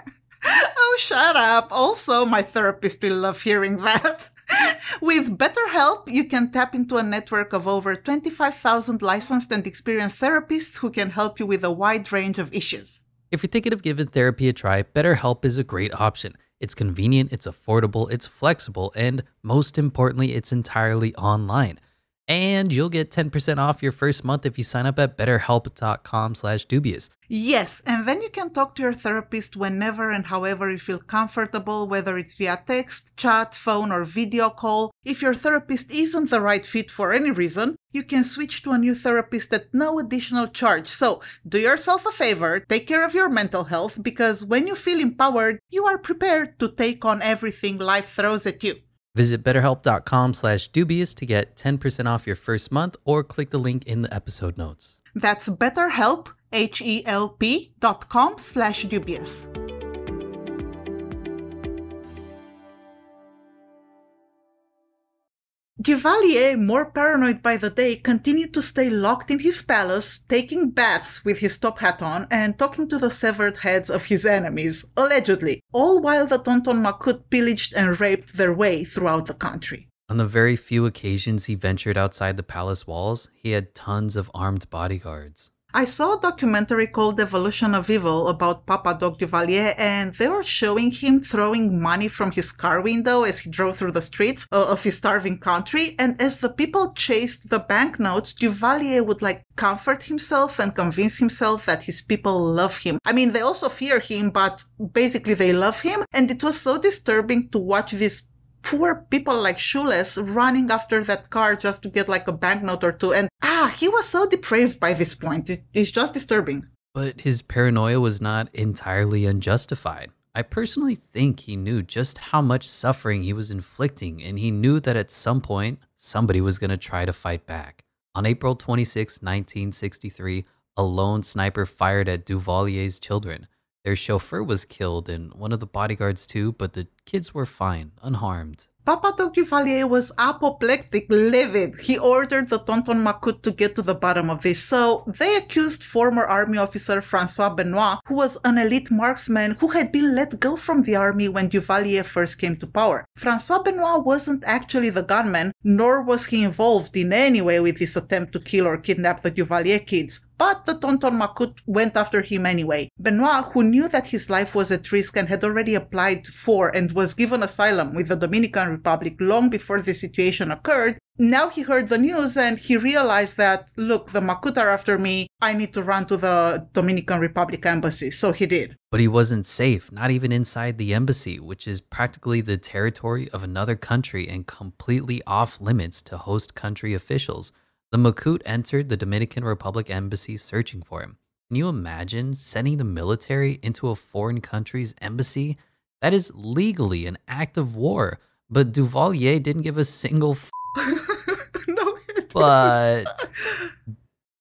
[laughs] oh, shut up. Also, my therapist will love hearing that. [laughs] With BetterHelp, you can tap into a network of over 25,000 licensed and experienced therapists who can help you with a wide range of issues. If you're thinking of giving therapy a try, BetterHelp is a great option. It's convenient, it's affordable, it's flexible, and most importantly, it's entirely online. And you'll get 10% off your first month if you sign up at betterhelp.com slash dubious. Yes, and then you can talk to your therapist whenever and however you feel comfortable, whether it's via text, chat, phone, or video call. If your therapist isn't the right fit for any reason, you can switch to a new therapist at no additional charge. So, do yourself a favor, take care of your mental health, because when you feel empowered, you are prepared to take on everything life throws at you. Visit betterhelp.com slash dubious to get 10% off your first month or click the link in the episode notes. That's betterhelp, H-E-L-P dot com slash dubious. Duvalier, more paranoid by the day, continued to stay locked in his palace, taking baths with his top hat on and talking to the severed heads of his enemies, allegedly, all while the Tonton Macoute pillaged and raped their way throughout the country. On the very few occasions he ventured outside the palace walls, he had tons of armed bodyguards. I saw a documentary called Evolution of Evil about Papa Doc Duvalier, and they were showing him throwing money from his car window as he drove through the streets of his starving country. And as the people chased the banknotes, Duvalier would like comfort himself and convince himself that his people love him. I mean, they also fear him, but basically they love him. And it was so disturbing to watch this poor people like Shoeless running after that car just to get like a banknote or two. And ah, he was so depraved by this point. It, it's just disturbing. But his paranoia was not entirely unjustified. I personally think he knew just how much suffering he was inflicting, and he knew that at some point somebody was going to try to fight back. On April 26, 1963, a lone sniper fired at Duvalier's children. Their chauffeur was killed and one of the bodyguards too, but the kids were fine, unharmed. Papa Doc Duvalier was apoplectic, livid. He ordered the Tonton Macoute to get to the bottom of this. So they accused former army officer Francois Benoit, who was an elite marksman who had been let go from the army when Duvalier first came to power. Francois Benoit wasn't actually the gunman, nor was he involved in any way with this attempt to kill or kidnap the Duvalier kids but the Tonton Macoute went after him anyway. Benoit, who knew that his life was at risk and had already applied for and was given asylum with the Dominican Republic long before the situation occurred, now he heard the news and he realized that, look, the Macoute are after me. I need to run to the Dominican Republic embassy. So he did. But he wasn't safe, not even inside the embassy, which is practically the territory of another country and completely off limits to host country officials. The Macoute entered the Dominican Republic embassy searching for him. Can you imagine sending the military into a foreign country's embassy? That is legally an act of war. But Duvalier didn't give a single f- [laughs] no, but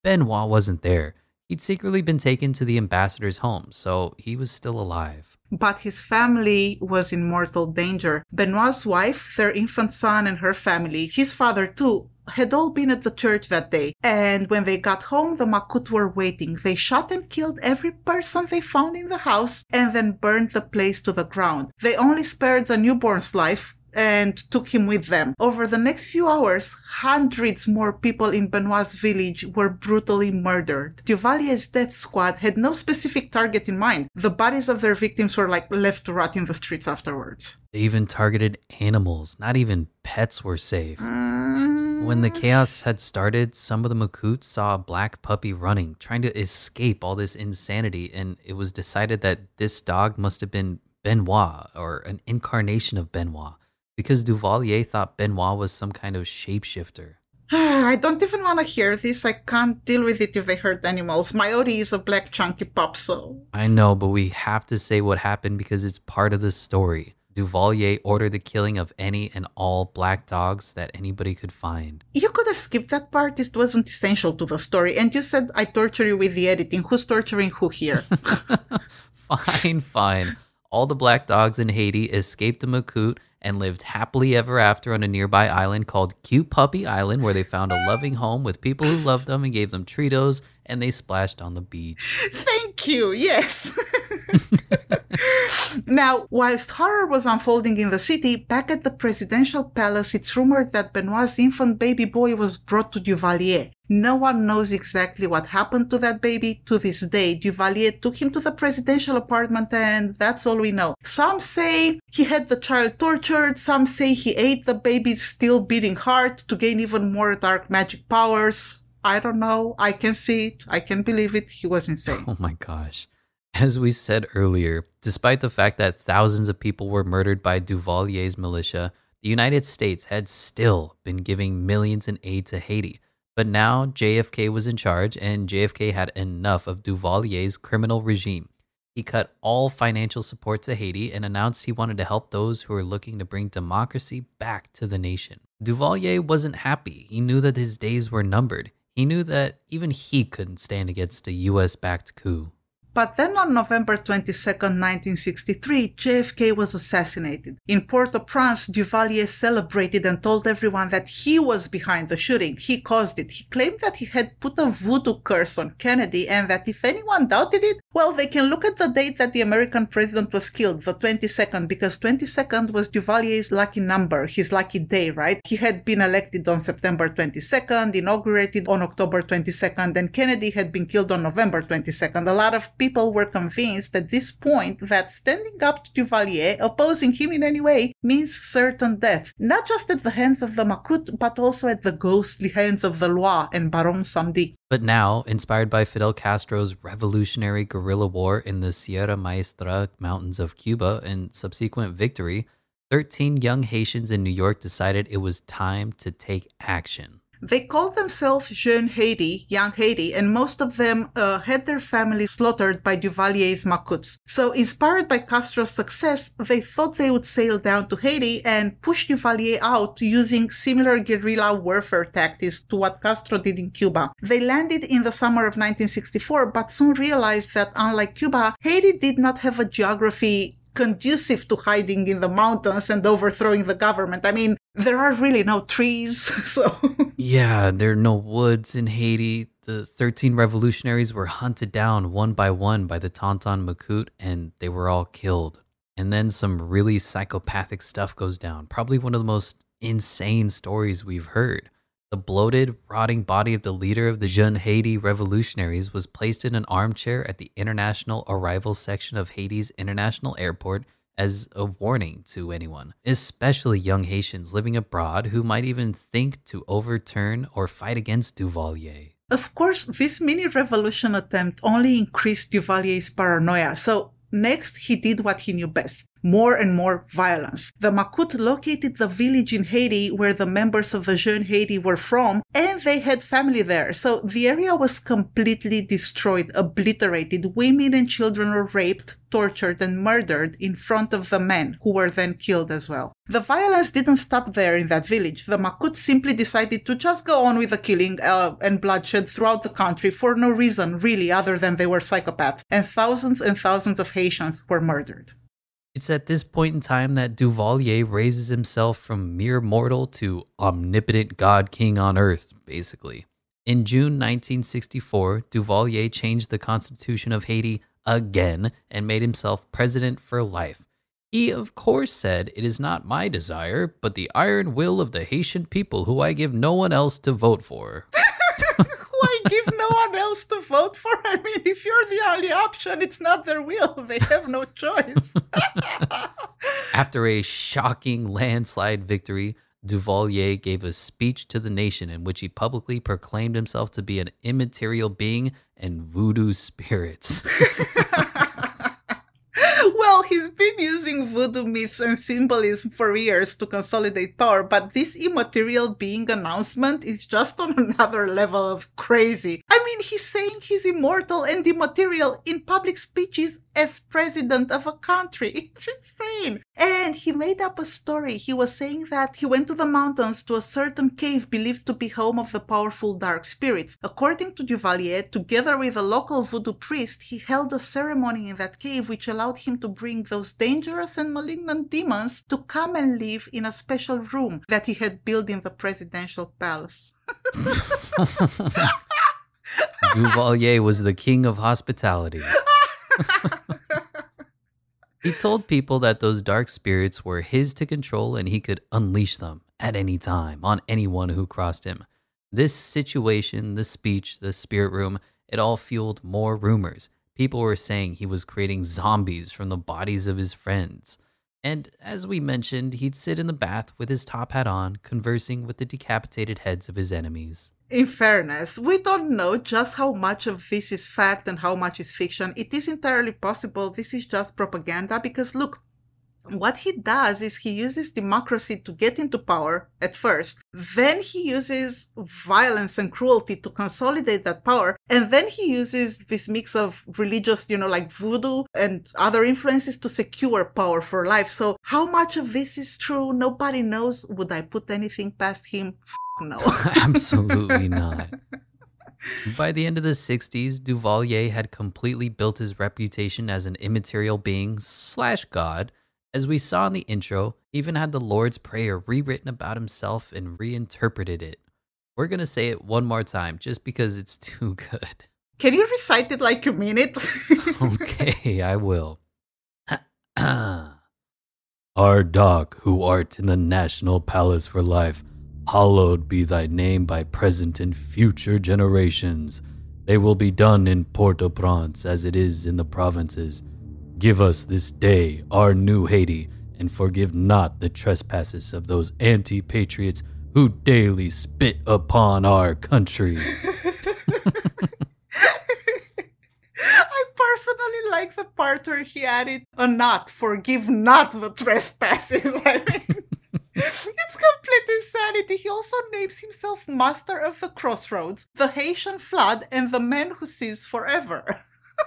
Benoit wasn't there. He'd secretly been taken to the ambassador's home, so he was still alive. But his family was in mortal danger. Benoit's wife, their infant son, and her family, his father too, had all been at the church that day, and when they got home, the Macoute were waiting. They shot and killed every person they found in the house and then burned the place to the ground. They only spared the newborn's life, and took him with them. Over the next few hours, hundreds more people in Benoit's village were brutally murdered. Duvalier's death squad had no specific target in mind. The bodies of their victims were like left to rot in the streets afterwards. They even targeted animals, not even pets were safe. Mm. When the chaos had started, some of the Macoutes saw a black puppy running, trying to escape all this insanity, and it was decided that this dog must have been Benoit or an incarnation of Benoit because Duvalier thought Benoit was some kind of shapeshifter. [sighs] I don't even want to hear this. I can't deal with it if they hurt animals. My Odie is a black chunky pup, so. I know, but we have to say what happened because it's part of the story. Duvalier ordered the killing of any and all black dogs that anybody could find. You could have skipped that part. It wasn't essential to the story. And you said I torture you with the editing. Who's torturing who here? [laughs] fine, fine. All the black dogs in Haiti escaped the Macoute and lived happily ever after on a nearby island called Cute Puppy Island, where they found a loving home with people who loved them and gave them Tritos, and they splashed on the beach. Thank you. Yes. [laughs] now, whilst horror was unfolding in the city, back at the presidential palace, it's rumored that Benoit's infant baby boy was brought to Duvalier. No one knows exactly what happened to that baby to this day. Duvalier took him to the presidential apartment and that's all we know. Some say he had the child tortured, some say he ate the baby's still beating heart to gain even more dark magic powers. I don't know. I can see it. I can believe it. He was insane. Oh my gosh. As we said earlier, despite the fact that thousands of people were murdered by Duvalier's militia, the United States had still been giving millions in aid to Haiti. But now JFK was in charge, and JFK had enough of Duvalier's criminal regime. He cut all financial support to Haiti and announced he wanted to help those who were looking to bring democracy back to the nation. Duvalier wasn't happy. He knew that his days were numbered. He knew that even he couldn't stand against a US backed coup. But then on November 22, 1963, JFK was assassinated. In Port-au-Prince, Duvalier celebrated and told everyone that he was behind the shooting. He caused it. He claimed that he had put a voodoo curse on Kennedy and that if anyone doubted it, well, they can look at the date that the American president was killed, the 22nd, because 22nd was Duvalier's lucky number, his lucky day, right? He had been elected on September 22nd, inaugurated on October 22nd, and Kennedy had been killed on November 22nd. A lot of people were convinced at this point that standing up to Duvalier, opposing him in any way, means certain death, not just at the hands of the Macoute, but also at the ghostly hands of the lwa and Baron Samedi. But now, inspired by Fidel Castro's revolutionary guerrilla war in the Sierra Maestra mountains of Cuba and subsequent victory, 13 young Haitians in New York decided it was time to take action. They called themselves Jeune Haiti, Young Haiti, and most of them uh, had their families slaughtered by Duvalier's Macoutes. So, inspired by Castro's success, they thought they would sail down to Haiti and push Duvalier out using similar guerrilla warfare tactics to what Castro did in Cuba. They landed in the summer of 1964, but soon realized that unlike Cuba, Haiti did not have a geography conducive to hiding in the mountains and overthrowing the government. I mean, there are really no trees, [laughs] so. yeah, there are no woods in Haiti. The 13 revolutionaries were hunted down one by one by the Tonton Macoute, and they were all killed. And then some really psychopathic stuff goes down. Probably one of the most insane stories we've heard. The bloated, rotting body of the leader of the Jeune Haiti revolutionaries was placed in an armchair at the international arrival section of Haiti's international airport as a warning to anyone, especially young Haitians living abroad who might even think to overturn or fight against Duvalier. Of course, this mini revolution attempt only increased Duvalier's paranoia, so next he did what he knew best more and more violence. The Macoute located the village in Haiti where the members of the Jeune Haiti were from, and they had family there. So the area was completely destroyed, obliterated. Women and children were raped, tortured, and murdered in front of the men, who were then killed as well. The violence didn't stop there in that village. The Macoute simply decided to just go on with the killing uh, and bloodshed throughout the country for no reason, really, other than they were psychopaths. And thousands and thousands of Haitians were murdered. It's at this point in time that Duvalier raises himself from mere mortal to omnipotent god king on earth, basically. In June 1964, Duvalier changed the constitution of Haiti again and made himself president for life. He, of course, said, It is not my desire, but the iron will of the Haitian people who I give no one else to vote for. [laughs] [laughs] Why give no one else to vote for? I mean, if you're the only option, it's not their will. [laughs] They have no choice. [laughs] After a shocking landslide victory, Duvalier gave a speech to the nation in which he publicly proclaimed himself to be an immaterial being and voodoo spirits. [laughs] he's been using voodoo myths and symbolism for years to consolidate power, but this immaterial being announcement is just on [laughs] another level of crazy. I mean, he's saying he's immortal and immaterial in public speeches as president of a country. [laughs] It's insane. And he made up a story. He was saying that he went to the mountains to a certain cave believed to be home of the powerful dark spirits. According to Duvalier, together with a local voodoo priest, he held a ceremony in that cave which allowed him to bring those dangerous and malignant demons to come and live in a special room that he had built in the presidential palace. [laughs] [laughs] Duvalier was the king of hospitality. He told people that those dark spirits were his to control and he could unleash them at any time on anyone who crossed him. This situation, the speech, the spirit room, it all fueled more rumors. People were saying he was creating zombies from the bodies of his friends. And as we mentioned, he'd sit in the bath with his top hat on, conversing with the decapitated heads of his enemies. In fairness, we don't know just how much of this is fact and how much is fiction. It is entirely possible this is just propaganda because look, what he does is he uses democracy to get into power at first. Then he uses violence and cruelty to consolidate that power. And then he uses this mix of religious, you know, like voodoo and other influences to secure power for life. So how much of this is true? Nobody knows. Would I put anything past him? [laughs] No. Absolutely [laughs] not. By the end of the 60s, Duvalier had completely built his reputation as an immaterial being slash god. As we saw in the intro, even had the Lord's Prayer rewritten about himself and reinterpreted it. We're going to say it one more time just because it's [laughs] too good. Can you recite it like you mean it? okay, I will. [clears throat] Our dog, who art in the national palace for life, hallowed be thy name by present and future generations. They will be done in Port-au-Prince as it is in the provinces. Give us this day our new Haiti, and forgive not the trespasses of those anti patriots who daily spit upon our country. [laughs] I personally like the part where he added a not, forgive not the trespasses. [laughs] I mean, it's complete insanity. He also names himself Master of the Crossroads, the Haitian Flood, and the Man Who Sees Forever.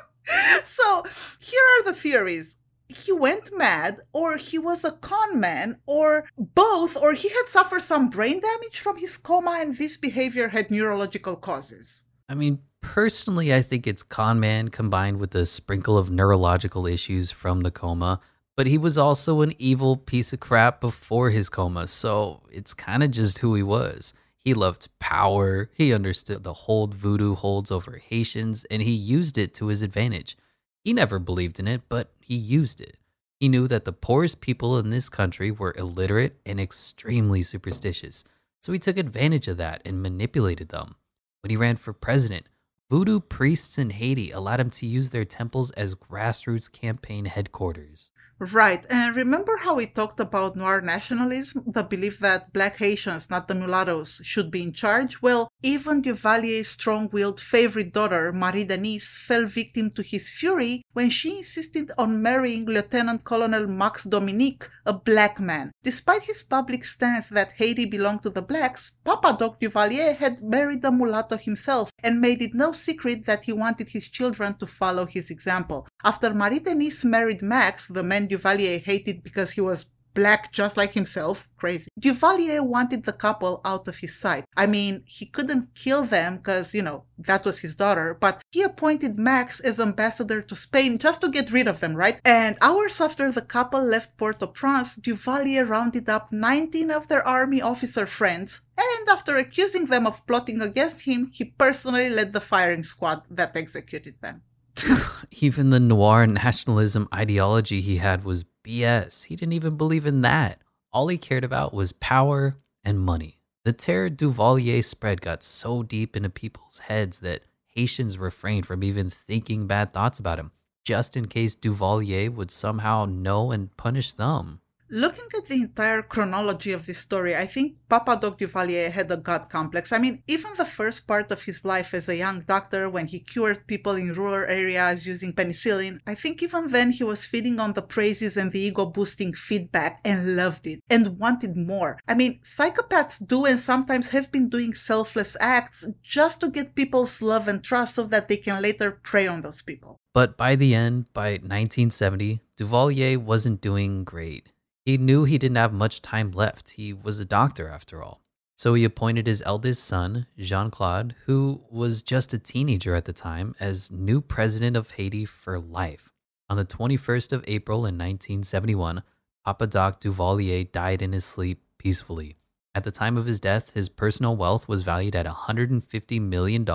[laughs] so here are the theories he went mad, or he was a con man, or both, or he had suffered some brain damage from his coma and this behavior had neurological causes. I mean, personally, I think it's con man combined with a sprinkle of neurological issues from the coma, but he was also an evil piece of crap before his coma, so it's kind of just who he was. He loved power, he understood the hold voodoo holds over Haitians, and he used it to his advantage. He never believed in it, but he used it. He knew that the poorest people in this country were illiterate and extremely superstitious, so he took advantage of that and manipulated them. When he ran for president, voodoo priests in Haiti allowed him to use their temples as grassroots campaign headquarters. Right, and remember how we talked about noir nationalism, the belief that black Haitians, not the mulattoes, should be in charge? Well, even Duvalier's strong willed favorite daughter, Marie Denise, fell victim to his fury when she insisted on marrying Lieutenant Colonel Max Dominique, a black man. Despite his public stance that Haiti belonged to the blacks, Papa Doc Duvalier had married a mulatto himself and made it no secret that he wanted his children to follow his example. After Marie Denise married Max, the man Duvalier hated because he was black just like himself. Crazy. Duvalier wanted the couple out of his sight. I mean, he couldn't kill them because, you know, that was his daughter, but he appointed Max as ambassador to Spain just to get rid of them, right? And hours after the couple left Port-au-Prince, Duvalier rounded up 19 of their army officer friends, and after accusing them of plotting against him, he personally led the firing squad that executed them. [laughs] even the noir nationalism ideology he had was BS. He didn't even believe in that. All he cared about was power and money. The terror Duvalier spread got so deep into people's heads that Haitians refrained from even thinking bad thoughts about him, just in case Duvalier would somehow know and punish them. Looking at the entire chronology of this story, I think Papa Doc Duvalier had a god complex. I mean, even the first part of his life as a young doctor when he cured people in rural areas using penicillin, I think even then he was feeding on the praises and the ego boosting feedback and loved it and wanted more. I mean, psychopaths do and sometimes have been doing selfless acts just to get people's love and trust so that they can later prey on those people. But by the end, by 1970, Duvalier wasn't doing great. He knew he didn't have much time left. He was a doctor, after all. So he appointed his eldest son, Jean Claude, who was just a teenager at the time, as new president of Haiti for life. On the 21st of April in 1971, Papa Doc Duvalier died in his sleep peacefully. At the time of his death, his personal wealth was valued at $150 million,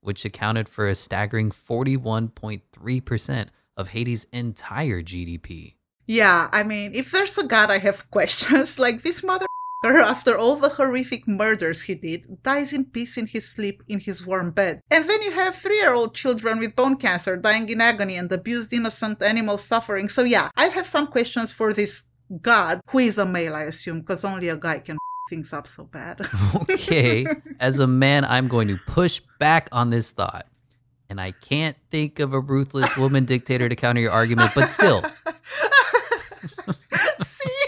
which accounted for a staggering 41.3% of Haiti's entire GDP. Yeah, I mean, if there's a god I have [laughs] questions, like this mother [laughs] after all the horrific murders he did, dies in peace in his sleep in his warm bed. And then you have three year old children with bone cancer dying in agony and abused innocent animals suffering. So, yeah, I have some questions for this god, who is a male, I assume, because only a guy can [laughs] things up so bad. okay, as a man, I'm going to push back on this thought. And I can't think of a ruthless woman dictator to counter your argument, but still. See?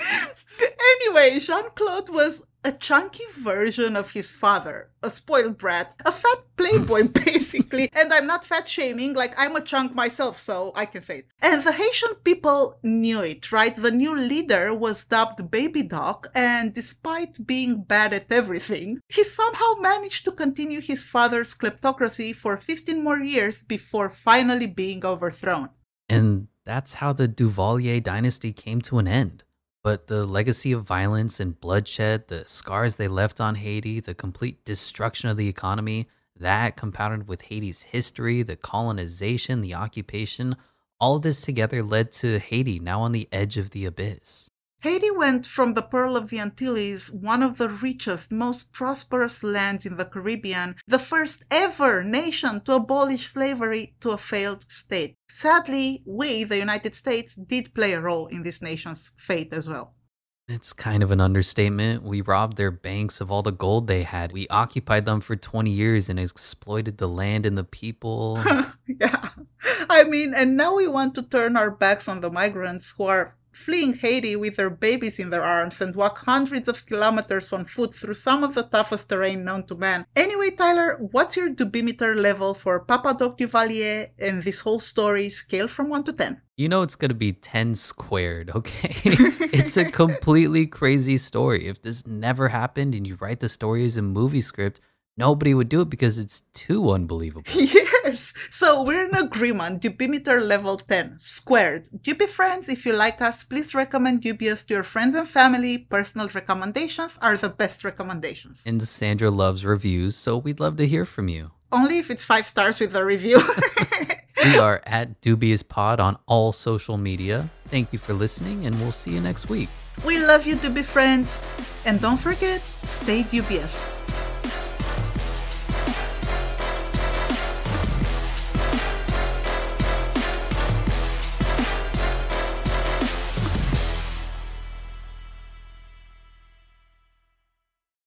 anyway, Jean Claude was a chunky version of his father, a spoiled brat, a fat playboy [laughs] basically. and I'm not fat shaming, like I'm a chunk myself, so I can say it. And the Haitian people knew it, right? The new leader was dubbed Baby Doc, and despite being bad at everything, he somehow managed to continue his father's kleptocracy for 15 more years before finally being overthrown. And that's how the Duvalier dynasty came to an end. But the legacy of violence and bloodshed, the scars they left on Haiti, the complete destruction of the economy, that compounded with Haiti's history, the colonization, the occupation, all this together led to Haiti now on the edge of the abyss. Haiti went from the Pearl of the Antilles, one of the richest, most prosperous lands in the Caribbean, the first ever nation to abolish slavery, to a failed state. Sadly, we, the United States, did play a role in this nation's fate as well. It's kind of an understatement. We robbed their banks of all the gold they had. We occupied them for 20 years and exploited the land and the people. [laughs] yeah. I mean, and now we want to turn our backs on the migrants who are fleeing Haiti with their babies in their arms and walk hundreds of kilometers on foot through some of the toughest terrain known to man. Anyway, Tyler, what's your dubimeter level for Papa Doc Duvalier and this whole story scale from 1 to 10? You know it's going to be 10 squared, [laughs] okay? [laughs] it's a completely crazy story. If this never happened and you write the story as a movie script, nobody would do it because it's too unbelievable. [laughs] Yes. So we're in agreement. Dubimeter level 10 squared. Dubi friends, if you like us, please recommend Dubious to your friends and family. Personal recommendations are the best recommendations. And Sandra loves reviews, so we'd love to hear from you. Only if it's five stars with a review. [laughs] we are [laughs] at Dubious Pod on all social media. Thank you for listening, and we'll see you next week. We love you, Dubi friends. And don't forget, stay dubious.